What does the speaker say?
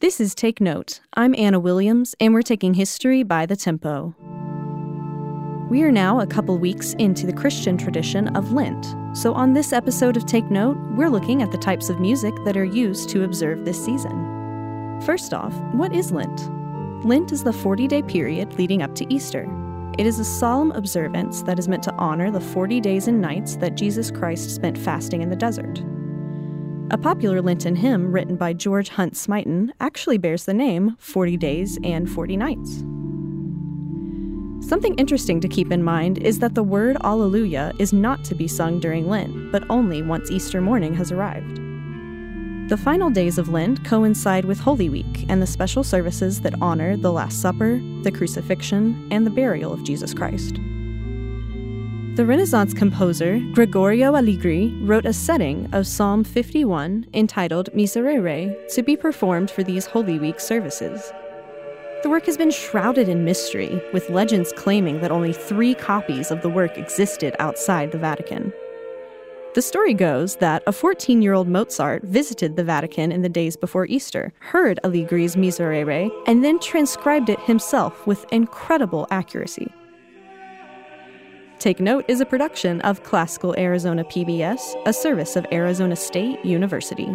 This is Take Note. I'm Anna Williams, and we're taking history by the tempo. We are now a couple weeks into the Christian tradition of Lent, so on this episode of Take Note, we're looking at the types of music that are used to observe this season. First off, what is Lent? Lent is the 40 day period leading up to Easter. It is a solemn observance that is meant to honor the 40 days and nights that Jesus Christ spent fasting in the desert. A popular Lenten hymn written by George Hunt Smyttan actually bears the name 40 Days and 40 Nights. Something interesting to keep in mind is that the word Alleluia is not to be sung during Lent, but only once Easter morning has arrived. The final days of Lent coincide with Holy Week and the special services that honor the Last Supper, the crucifixion, and the burial of Jesus Christ. The Renaissance composer Gregorio Allegri wrote a setting of Psalm 51 entitled Miserere to be performed for these Holy Week services. The work has been shrouded in mystery, with legends claiming that only three copies of the work existed outside the Vatican. The story goes that a 14 year old Mozart visited the Vatican in the days before Easter, heard Allegri's Miserere, and then transcribed it himself with incredible accuracy. Take Note is a production of Classical Arizona PBS, a service of Arizona State University.